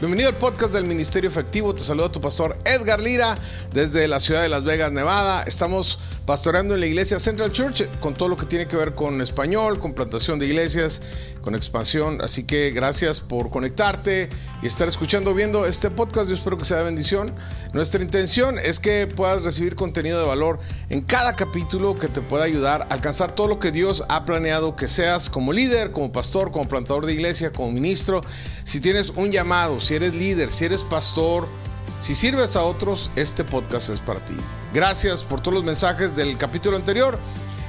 Bienvenido al podcast del Ministerio Efectivo. Te saluda tu pastor Edgar Lira desde la ciudad de Las Vegas, Nevada. Estamos pastoreando en la iglesia Central Church con todo lo que tiene que ver con español, con plantación de iglesias, con expansión. Así que gracias por conectarte y estar escuchando, viendo este podcast. Yo espero que sea de bendición. Nuestra intención es que puedas recibir contenido de valor en cada capítulo que te pueda ayudar a alcanzar todo lo que Dios ha planeado que seas como líder, como pastor, como plantador de iglesia, como ministro. Si tienes un llamado, si eres líder, si eres pastor, si sirves a otros, este podcast es para ti. Gracias por todos los mensajes del capítulo anterior.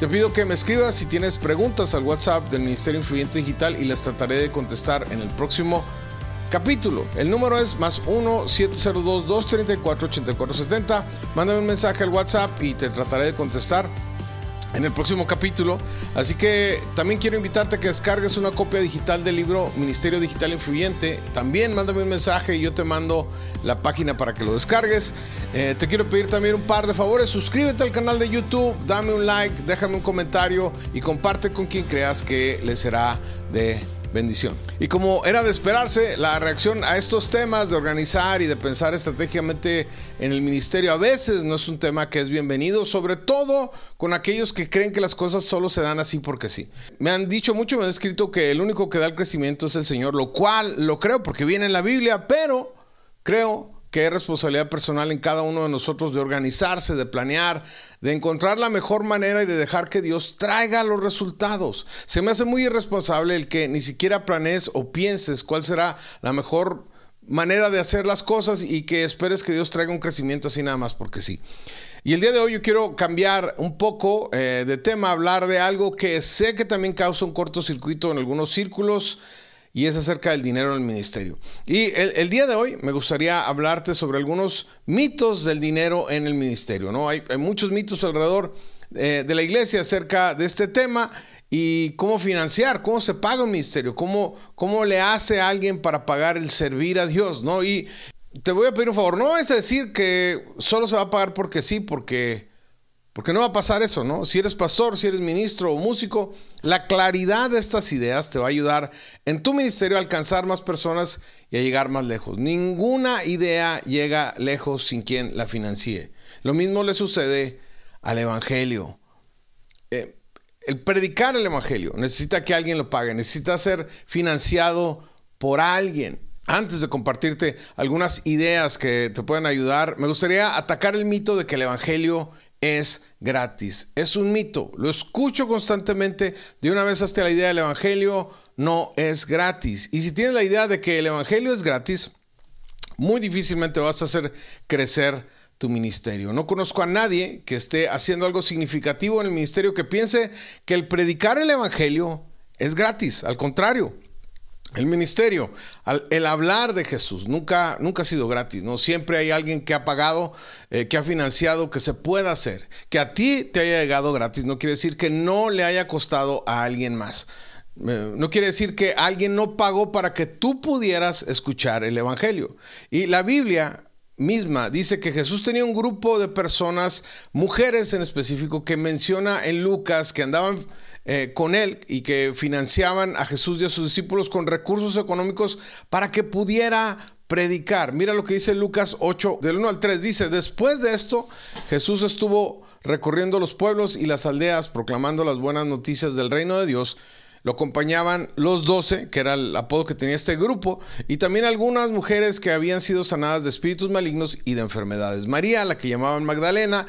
Te pido que me escribas si tienes preguntas al WhatsApp del Ministerio Influyente Digital y las trataré de contestar en el próximo capítulo. El número es más 1-702-234-8470. Mándame un mensaje al WhatsApp y te trataré de contestar en el próximo capítulo. Así que también quiero invitarte a que descargues una copia digital del libro Ministerio Digital Influyente. También mándame un mensaje y yo te mando la página para que lo descargues. Eh, te quiero pedir también un par de favores. Suscríbete al canal de YouTube, dame un like, déjame un comentario y comparte con quien creas que le será de bendición. Y como era de esperarse, la reacción a estos temas de organizar y de pensar estratégicamente en el ministerio a veces no es un tema que es bienvenido, sobre todo con aquellos que creen que las cosas solo se dan así porque sí. Me han dicho mucho, me han escrito que el único que da el crecimiento es el Señor, lo cual lo creo porque viene en la Biblia, pero creo que es responsabilidad personal en cada uno de nosotros de organizarse, de planear, de encontrar la mejor manera y de dejar que Dios traiga los resultados. Se me hace muy irresponsable el que ni siquiera planees o pienses cuál será la mejor manera de hacer las cosas y que esperes que Dios traiga un crecimiento así nada más porque sí. Y el día de hoy yo quiero cambiar un poco eh, de tema, hablar de algo que sé que también causa un cortocircuito en algunos círculos y es acerca del dinero en el ministerio. Y el, día de hoy me gustaría hablarte sobre algunos mitos del dinero en el ministerio. ¿no? Hay, muchos mitos alrededor eh, de la iglesia acerca de este tema y cómo financiar, cómo se paga un ministerio, cómo, cómo le hace a alguien para pagar el servir a Dios. ¿no? Y te voy a pedir un favor, no es decir que solo se va a pagar porque sí, porque porque no va a pasar eso, ¿no? Si eres pastor, si eres ministro o músico, la claridad de estas ideas te va a ayudar en tu ministerio a alcanzar más personas y a llegar más lejos. Ninguna idea llega lejos sin quien la financie. Lo mismo le sucede al Evangelio. Eh, el predicar el Evangelio necesita que alguien lo pague, necesita ser financiado por alguien. Antes de compartirte algunas ideas que te pueden ayudar, me gustaría atacar el mito de que el Evangelio es gratis. Es un mito, lo escucho constantemente. De una vez hasta la idea del Evangelio no es gratis. Y si tienes la idea de que el Evangelio es gratis, muy difícilmente vas a hacer crecer tu ministerio. No conozco a nadie que esté haciendo algo significativo en el ministerio que piense que el predicar el Evangelio es gratis. Al contrario, el ministerio, el hablar de Jesús, nunca, nunca ha sido gratis, ¿no? Siempre hay alguien que ha pagado, eh, que ha financiado, que se pueda hacer. Que a ti te haya llegado gratis no quiere decir que no le haya costado a alguien más. No quiere decir que alguien no pagó para que tú pudieras escuchar el Evangelio. Y la Biblia misma dice que Jesús tenía un grupo de personas, mujeres en específico, que menciona en Lucas, que andaban eh, con él y que financiaban a Jesús y a sus discípulos con recursos económicos para que pudiera predicar. Mira lo que dice Lucas 8, del 1 al 3. Dice, después de esto, Jesús estuvo recorriendo los pueblos y las aldeas, proclamando las buenas noticias del reino de Dios. Lo acompañaban los doce, que era el apodo que tenía este grupo, y también algunas mujeres que habían sido sanadas de espíritus malignos y de enfermedades. María, la que llamaban Magdalena,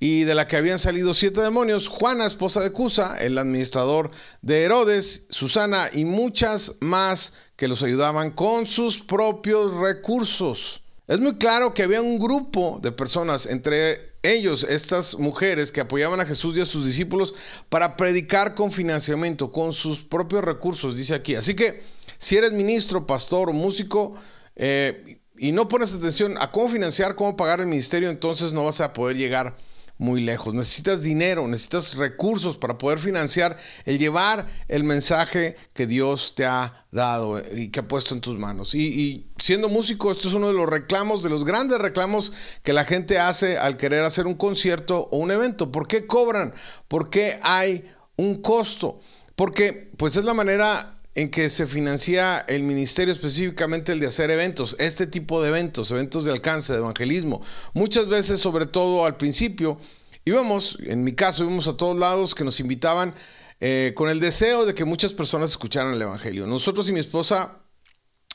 y de la que habían salido siete demonios, Juana, esposa de Cusa, el administrador de Herodes, Susana y muchas más que los ayudaban con sus propios recursos. Es muy claro que había un grupo de personas, entre ellos estas mujeres que apoyaban a Jesús y a sus discípulos para predicar con financiamiento, con sus propios recursos, dice aquí. Así que si eres ministro, pastor músico, eh, y no pones atención a cómo financiar, cómo pagar el ministerio, entonces no vas a poder llegar muy lejos. Necesitas dinero, necesitas recursos para poder financiar el llevar el mensaje que Dios te ha dado y que ha puesto en tus manos. Y, siendo músico, esto es uno de los reclamos, de los grandes reclamos que la gente hace al querer hacer un concierto o un evento. ¿Por qué cobran? ¿Por qué hay un costo? Porque pues es la manera en que se financia el ministerio, específicamente el de hacer eventos, este tipo de eventos, eventos de alcance, de evangelismo. Muchas veces, sobre todo al principio, íbamos, en mi caso, íbamos a todos lados que nos invitaban eh, con el deseo de que muchas personas escucharan el Evangelio. Nosotros y mi esposa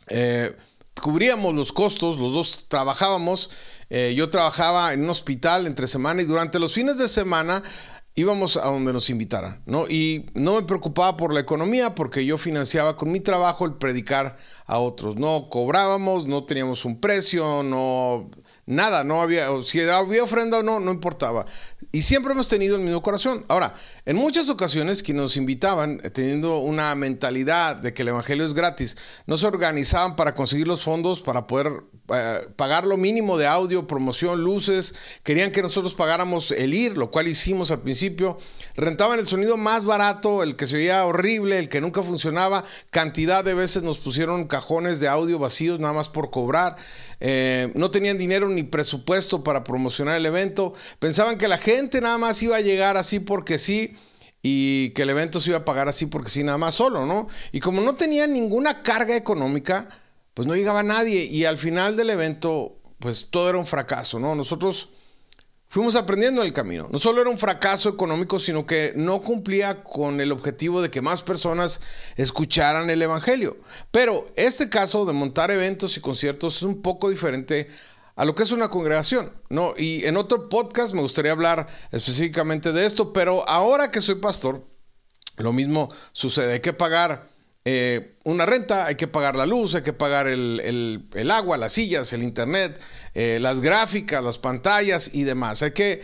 eh, cubríamos los costos, los dos trabajábamos. Eh, yo trabajaba en un hospital entre semana y durante los fines de semana íbamos a donde nos invitaran, ¿no? Y no me preocupaba por la economía porque yo financiaba con mi trabajo el predicar a otros. No cobrábamos, no teníamos un precio, no nada, no había, si había ofrenda o no, no importaba. Y siempre hemos tenido el mismo corazón. Ahora, en muchas ocasiones que nos invitaban, eh, teniendo una mentalidad de que el Evangelio es gratis, no se organizaban para conseguir los fondos para poder eh, pagar lo mínimo de audio, promoción, luces. Querían que nosotros pagáramos el IR, lo cual hicimos al principio. Rentaban el sonido más barato, el que se oía horrible, el que nunca funcionaba. Cantidad de veces nos pusieron cajones de audio vacíos nada más por cobrar. Eh, no tenían dinero ni presupuesto para promocionar el evento. Pensaban que la gente nada más iba a llegar así porque sí y que el evento se iba a pagar así porque sí, nada más solo, ¿no? Y como no tenían ninguna carga económica, pues no llegaba nadie y al final del evento, pues todo era un fracaso, ¿no? Nosotros fuimos aprendiendo en el camino. No solo era un fracaso económico, sino que no cumplía con el objetivo de que más personas escucharan el Evangelio. Pero este caso de montar eventos y conciertos es un poco diferente a lo que es una congregación, ¿no? Y en otro podcast me gustaría hablar específicamente de esto, pero ahora que soy pastor, lo mismo sucede. Hay que pagar eh, una renta, hay que pagar la luz, hay que pagar el, agua, las sillas, el internet, eh, las gráficas, las pantallas y demás. Hay que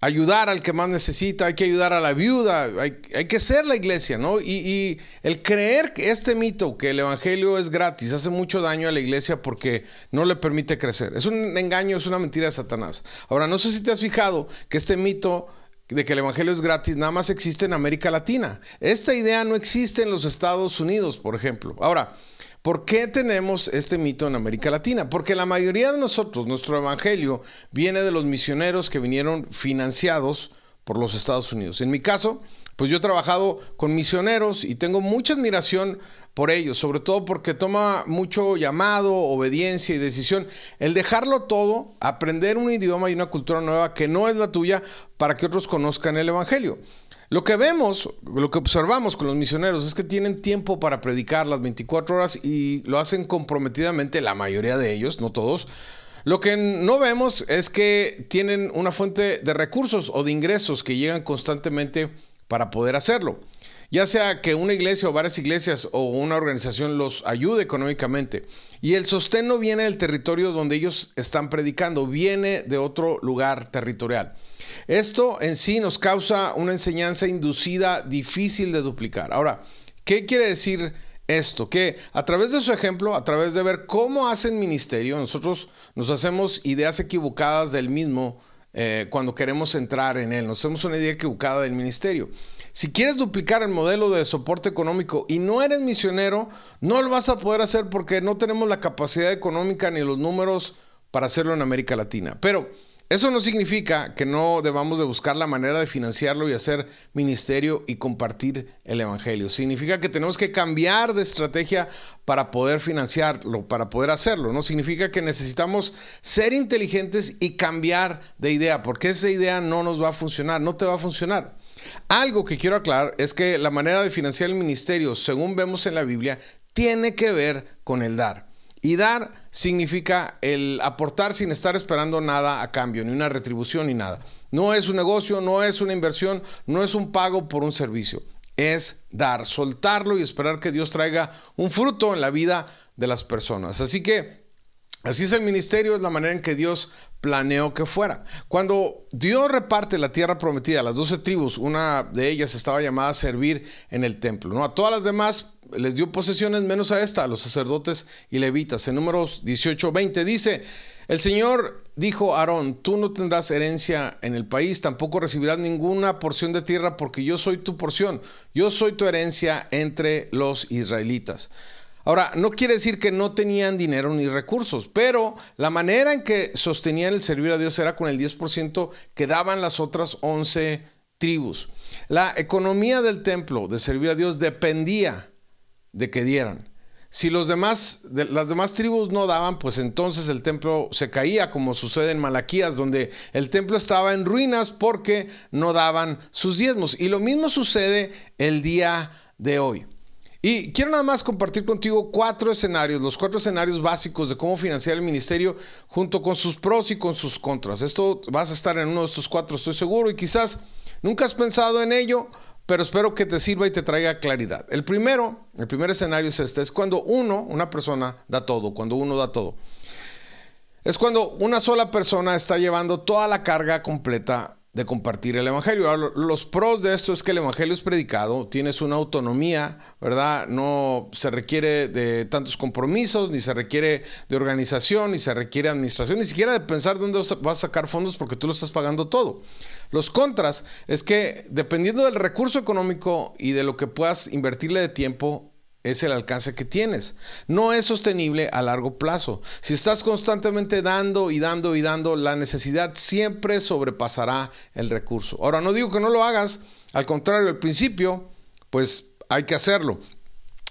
ayudar al que más necesita, hay que ayudar a la viuda, hay, que ser la iglesia, ¿no? Y, y, el creer que este mito, que el Evangelio es gratis, hace mucho daño a la iglesia porque no le permite crecer. Es un engaño, es una mentira de Satanás. Ahora, no sé si te has fijado que este mito de que el Evangelio es gratis nada más existe en América Latina. Esta idea no existe en los Estados Unidos, por ejemplo. Ahora, ¿por qué tenemos este mito en América Latina? Porque la mayoría de nosotros, nuestro Evangelio, viene de los misioneros que vinieron financiados por los Estados Unidos. En mi caso, pues yo he trabajado con misioneros y tengo mucha admiración por ellos, sobre todo porque toma mucho llamado, obediencia y decisión. El dejarlo todo, aprender un idioma y una cultura nueva que no es la tuya para que otros conozcan el Evangelio. Lo que vemos, lo que observamos con los misioneros es que tienen tiempo para predicar las 24 horas y lo hacen comprometidamente, la mayoría de ellos, no todos. Lo que no vemos es que tienen una fuente de recursos o de ingresos que llegan constantemente para poder hacerlo. Ya sea que una iglesia o varias iglesias o una organización los ayude económicamente. Y el sostén no viene del territorio donde ellos están predicando, viene de otro lugar territorial. Esto en sí nos causa una enseñanza inducida difícil de duplicar. Ahora, ¿qué quiere decir esto? Que a través de su ejemplo, a través de ver cómo hacen ministerio, nosotros nos hacemos ideas equivocadas del mismo eh, cuando queremos entrar en él. Nos hacemos una idea equivocada del ministerio. Si quieres duplicar el modelo de soporte económico y no eres misionero, no lo vas a poder hacer porque no tenemos la capacidad económica ni los números para hacerlo en América Latina. Pero eso no significa que no debamos de buscar la manera de financiarlo y hacer ministerio y compartir el Evangelio. Significa que tenemos que cambiar de estrategia para poder financiarlo, para poder hacerlo. No significa que necesitamos ser inteligentes y cambiar de idea, porque esa idea no nos va a funcionar, no te va a funcionar. Algo que quiero aclarar es que la manera de financiar el ministerio, según vemos en la Biblia, tiene que ver con el dar. Y dar significa el aportar sin estar esperando nada a cambio, ni una retribución ni nada. No es un negocio, no es una inversión, no es un pago por un servicio. Es dar, soltarlo y esperar que Dios traiga un fruto en la vida de las personas. Así que así es el ministerio, es la manera en que Dios planeó que fuera. Cuando Dios reparte la tierra prometida a las doce tribus, una de ellas estaba llamada a servir en el templo. ¿no? A todas las demás les dio posesiones menos a esta, a los sacerdotes y levitas. En números 18, 20 dice, el Señor dijo a Aarón, tú no tendrás herencia en el país, tampoco recibirás ninguna porción de tierra porque yo soy tu porción, yo soy tu herencia entre los israelitas. Ahora, no quiere decir que no tenían dinero ni recursos, pero la manera en que sostenían el servir a Dios era con el 10% que daban las otras 11 tribus. La economía del templo de servir a Dios dependía de que dieran. Si los demás, las demás tribus no daban, pues entonces el templo se caía, como sucede en Malaquías, donde el templo estaba en ruinas porque no daban sus diezmos. Y lo mismo sucede el día de hoy. Y quiero nada más compartir contigo cuatro escenarios, los cuatro escenarios básicos de cómo financiar el ministerio junto con sus pros y con sus contras. Esto vas a estar en uno de estos cuatro, estoy seguro, y quizás nunca has pensado en ello, pero espero que te sirva y te traiga claridad. El primero, el primer escenario es este, es cuando uno, una persona, da todo, cuando uno da todo. Es cuando una sola persona está llevando toda la carga completa de compartir el Evangelio. Los pros de esto es que el Evangelio es predicado, tienes una autonomía, ¿verdad? No se requiere de tantos compromisos, ni se requiere de organización, ni se requiere administración, ni siquiera de pensar dónde vas a sacar fondos porque tú lo estás pagando todo. Los contras es que dependiendo del recurso económico y de lo que puedas invertirle de tiempo, es el alcance que tienes. No es sostenible a largo plazo. Si estás constantemente dando y dando y dando, la necesidad siempre sobrepasará el recurso. Ahora, no digo que no lo hagas, al contrario, al principio, pues hay que hacerlo.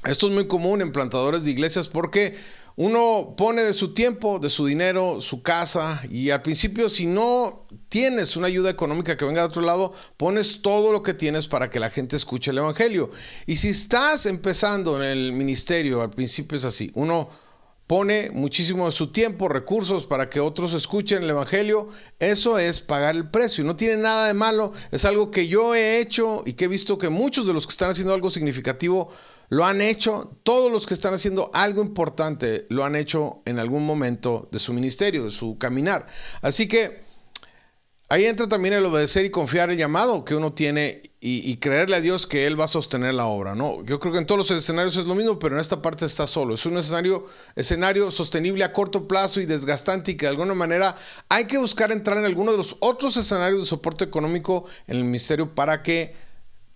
Esto es muy común en plantadores de iglesias porque uno pone de su tiempo, de su dinero, su casa y al principio si no tienes una ayuda económica que venga de otro lado, pones todo lo que tienes para que la gente escuche el Evangelio. Y si estás empezando en el ministerio, al principio es así, uno pone muchísimo de su tiempo, recursos para que otros escuchen el Evangelio, eso es pagar el precio. No tiene nada de malo, es algo que yo he hecho y que he visto que muchos de los que están haciendo algo significativo lo han hecho, todos los que están haciendo algo importante lo han hecho en algún momento de su ministerio, de su caminar. Así que ahí entra también el obedecer y confiar el llamado que uno tiene y, creerle a Dios que Él va a sostener la obra. ¿no? Yo creo que en todos los escenarios es lo mismo, pero en esta parte está solo. Es un escenario, escenario sostenible a corto plazo y desgastante y que de alguna manera hay que buscar entrar en alguno de los otros escenarios de soporte económico en el ministerio para que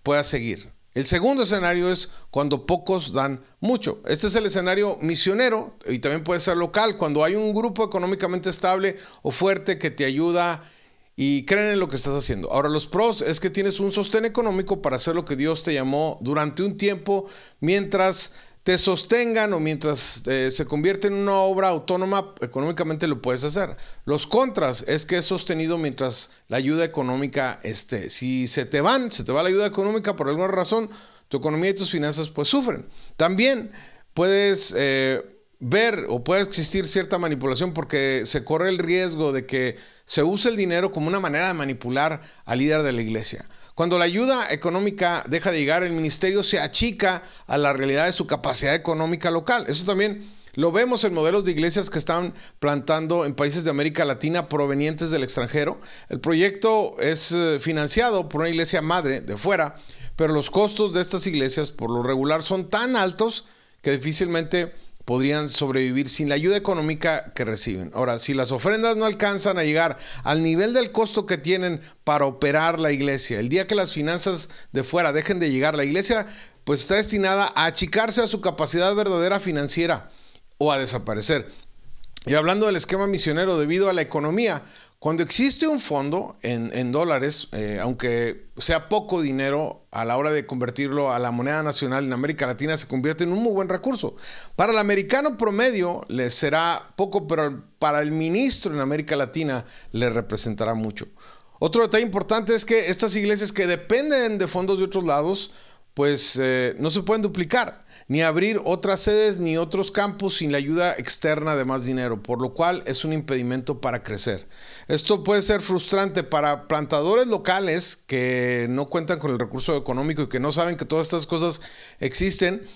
pueda seguir. El segundo escenario es cuando pocos dan mucho. Este es el escenario misionero y también puede ser local, cuando hay un grupo económicamente estable o fuerte que te ayuda y creen en lo que estás haciendo. Ahora, los pros es que tienes un sostén económico para hacer lo que Dios te llamó durante un tiempo mientras te sostengan o mientras eh, se convierte en una obra autónoma, económicamente lo puedes hacer. Los contras es que es sostenido mientras la ayuda económica esté. Si se te van, se te va la ayuda económica por alguna razón, tu economía y tus finanzas pues sufren. También puedes... Eh, ver o puede existir cierta manipulación porque se corre el riesgo de que se use el dinero como una manera de manipular al líder de la iglesia. Cuando la ayuda económica deja de llegar, el ministerio se achica a la realidad de su capacidad económica local. Eso también lo vemos en modelos de iglesias que están plantando en países de América Latina provenientes del extranjero. El proyecto es eh, financiado por una iglesia madre de fuera, pero los costos de estas iglesias por lo regular son tan altos que difícilmente podrían sobrevivir sin la ayuda económica que reciben. Ahora, si las ofrendas no alcanzan a llegar al nivel del costo que tienen para operar la iglesia, el día que las finanzas de fuera dejen de llegar, la iglesia pues está destinada a achicarse a su capacidad verdadera financiera o a desaparecer. Y hablando del esquema misionero debido a la economía, cuando existe un fondo en, dólares, eh, aunque sea poco dinero, a la hora de convertirlo a la moneda nacional en América Latina, se convierte en un muy buen recurso. Para el americano promedio le será poco, pero para el ministro en América Latina le representará mucho. Otro detalle importante es que estas iglesias que dependen de fondos de otros lados, pues eh, no se pueden duplicar ni abrir otras sedes ni otros campus sin la ayuda externa de más dinero, por lo cual es un impedimento para crecer. Esto puede ser frustrante para plantadores locales que no cuentan con el recurso económico y que no saben que todas estas cosas existen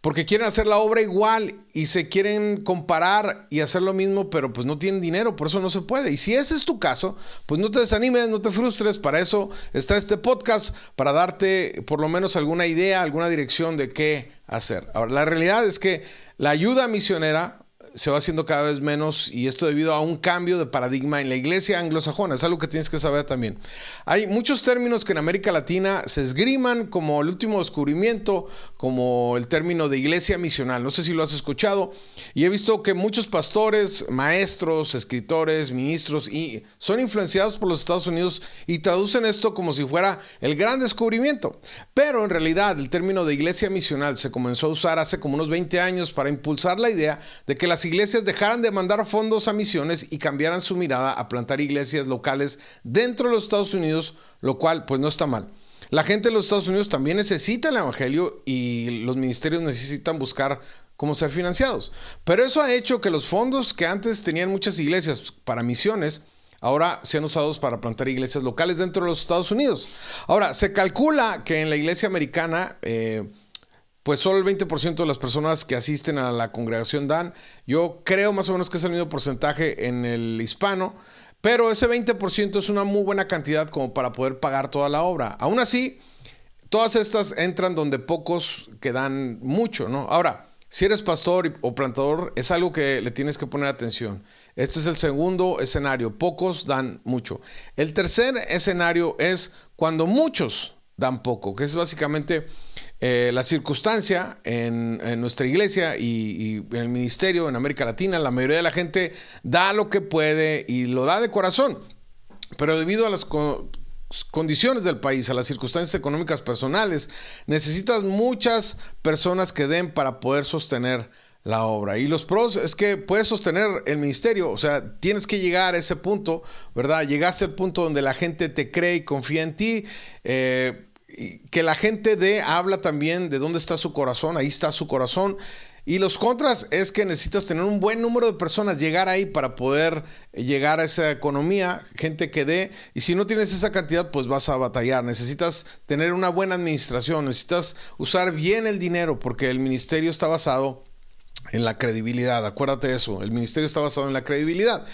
porque quieren hacer la obra igual y se quieren comparar y hacer lo mismo, pero pues no tienen dinero, por eso no se puede. Y si ese es tu caso, pues no te desanimes, no te frustres, para eso está este podcast, para darte por lo menos alguna idea, alguna dirección de qué hacer. Ahora, la realidad es que la ayuda misionera se va haciendo cada vez menos y esto debido a un cambio de paradigma en la iglesia anglosajona. Es algo que tienes que saber también. Hay muchos términos que en América Latina se esgriman como el último descubrimiento, como el término de iglesia misional. No sé si lo has escuchado y he visto que muchos pastores, maestros, escritores, ministros y son influenciados por los Estados Unidos y traducen esto como si fuera el gran descubrimiento. Pero en realidad el término de iglesia misional se comenzó a usar hace como unos 20 años para impulsar la idea de que las iglesias dejaran de mandar fondos a misiones y cambiaran su mirada a plantar iglesias locales dentro de los Estados Unidos, lo cual pues no está mal. La gente de los Estados Unidos también necesita el Evangelio y los ministerios necesitan buscar cómo ser financiados. Pero eso ha hecho que los fondos que antes tenían muchas iglesias para misiones, ahora sean usados para plantar iglesias locales dentro de los Estados Unidos. Ahora, se calcula que en la iglesia americana, eh, pues solo el 20% de las personas que asisten a la congregación dan. Yo creo más o menos que es el mismo porcentaje en el hispano, pero ese 20% es una muy buena cantidad como para poder pagar toda la obra. Aún así, todas estas entran donde pocos que dan mucho, ¿no? Ahora, si eres pastor o plantador, es algo que le tienes que poner atención. Este es el segundo escenario. Pocos dan mucho. El tercer escenario es cuando muchos dan poco, que es básicamente eh, la circunstancia en, nuestra iglesia y, en el ministerio en América Latina, la mayoría de la gente da lo que puede y lo da de corazón, pero debido a las condiciones del país, a las circunstancias económicas personales, necesitas muchas personas que den para poder sostener la obra. Y los pros es que puedes sostener el ministerio, o sea, tienes que llegar a ese punto, ¿verdad? Llegaste al punto donde la gente te cree y confía en ti. Eh, que la gente de habla también de dónde está su corazón, ahí está su corazón. Y los contras es que necesitas tener un buen número de personas, llegar ahí para poder llegar a esa economía, gente que dé, y si no tienes esa cantidad, pues vas a batallar. Necesitas tener una buena administración, necesitas usar bien el dinero, porque el ministerio está basado en la credibilidad. Acuérdate eso, el ministerio está basado en la credibilidad.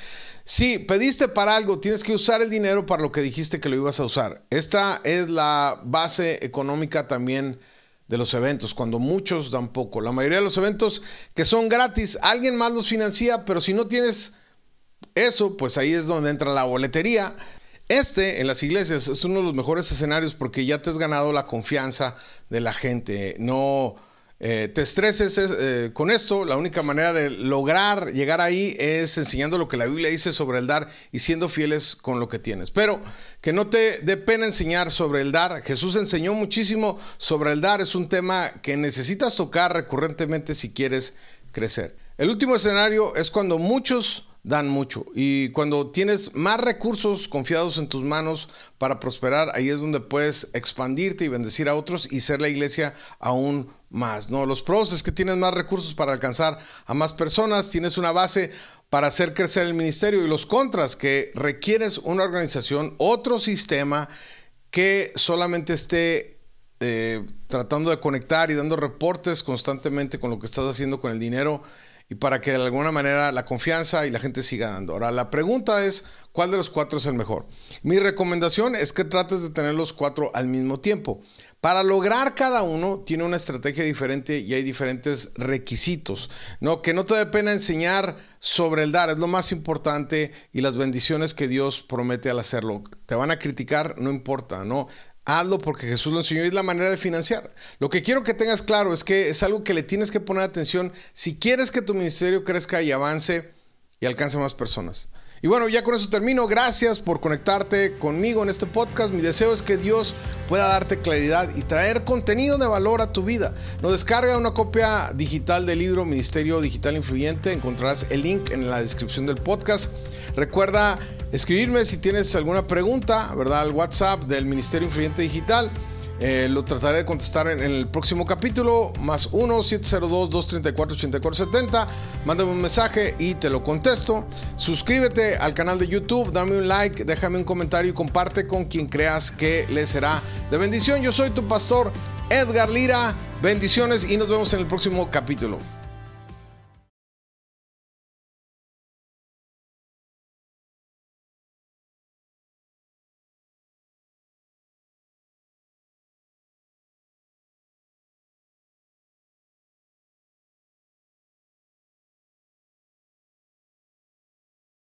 Si pediste para algo, tienes que usar el dinero para lo que dijiste que lo ibas a usar. Esta es la base económica también de los eventos, cuando muchos dan poco. La mayoría de los eventos que son gratis, alguien más los financia, pero si no tienes eso, pues ahí es donde entra la boletería. Este en las iglesias es uno de los mejores escenarios porque ya te has ganado la confianza de la gente. No eh, te estreses eh, con esto, la única manera de lograr llegar ahí es enseñando lo que la Biblia dice sobre el dar y siendo fieles con lo que tienes. Pero que no te dé pena enseñar sobre el dar. Jesús enseñó muchísimo sobre el dar. Es un tema que necesitas tocar recurrentemente si quieres crecer. El último escenario es cuando muchos dan mucho. Y cuando tienes más recursos confiados en tus manos para prosperar, ahí es donde puedes expandirte y bendecir a otros y ser la iglesia aún más. ¿no? Los pros es que tienes más recursos para alcanzar a más personas, tienes una base para hacer crecer el ministerio y los contras que requieres una organización, otro sistema que solamente esté eh, tratando de conectar y dando reportes constantemente con lo que estás haciendo con el dinero y para que de alguna manera la confianza y la gente siga dando. Ahora, la pregunta es, ¿cuál de los cuatro es el mejor? Mi recomendación es que trates de tener los cuatro al mismo tiempo. Para lograr cada uno tiene una estrategia diferente y hay diferentes requisitos, ¿no? Que no te dé pena enseñar sobre el dar, es lo más importante y las bendiciones que Dios promete al hacerlo. Te van a criticar, no importa, ¿no? Hazlo porque Jesús lo enseñó y es la manera de financiar. Lo que quiero que tengas claro es que es algo que le tienes que poner atención si quieres que tu ministerio crezca y avance y alcance más personas. Y bueno, ya con eso termino. Gracias por conectarte conmigo en este podcast. Mi deseo es que Dios pueda darte claridad y traer contenido de valor a tu vida. No descarga una copia digital del libro Ministerio Digital Influyente. Encontrarás el link en la descripción del podcast. Recuerda escribirme si tienes alguna pregunta, ¿verdad? Al WhatsApp del Ministerio Influyente Digital. Eh, lo trataré de contestar en, el próximo capítulo, más 1-702-234-8470. Mándame un mensaje y te lo contesto. Suscríbete al canal de YouTube, dame un like, déjame un comentario y comparte con quien creas que le será de bendición. Yo soy tu pastor Edgar Lira. Bendiciones y nos vemos en el próximo capítulo.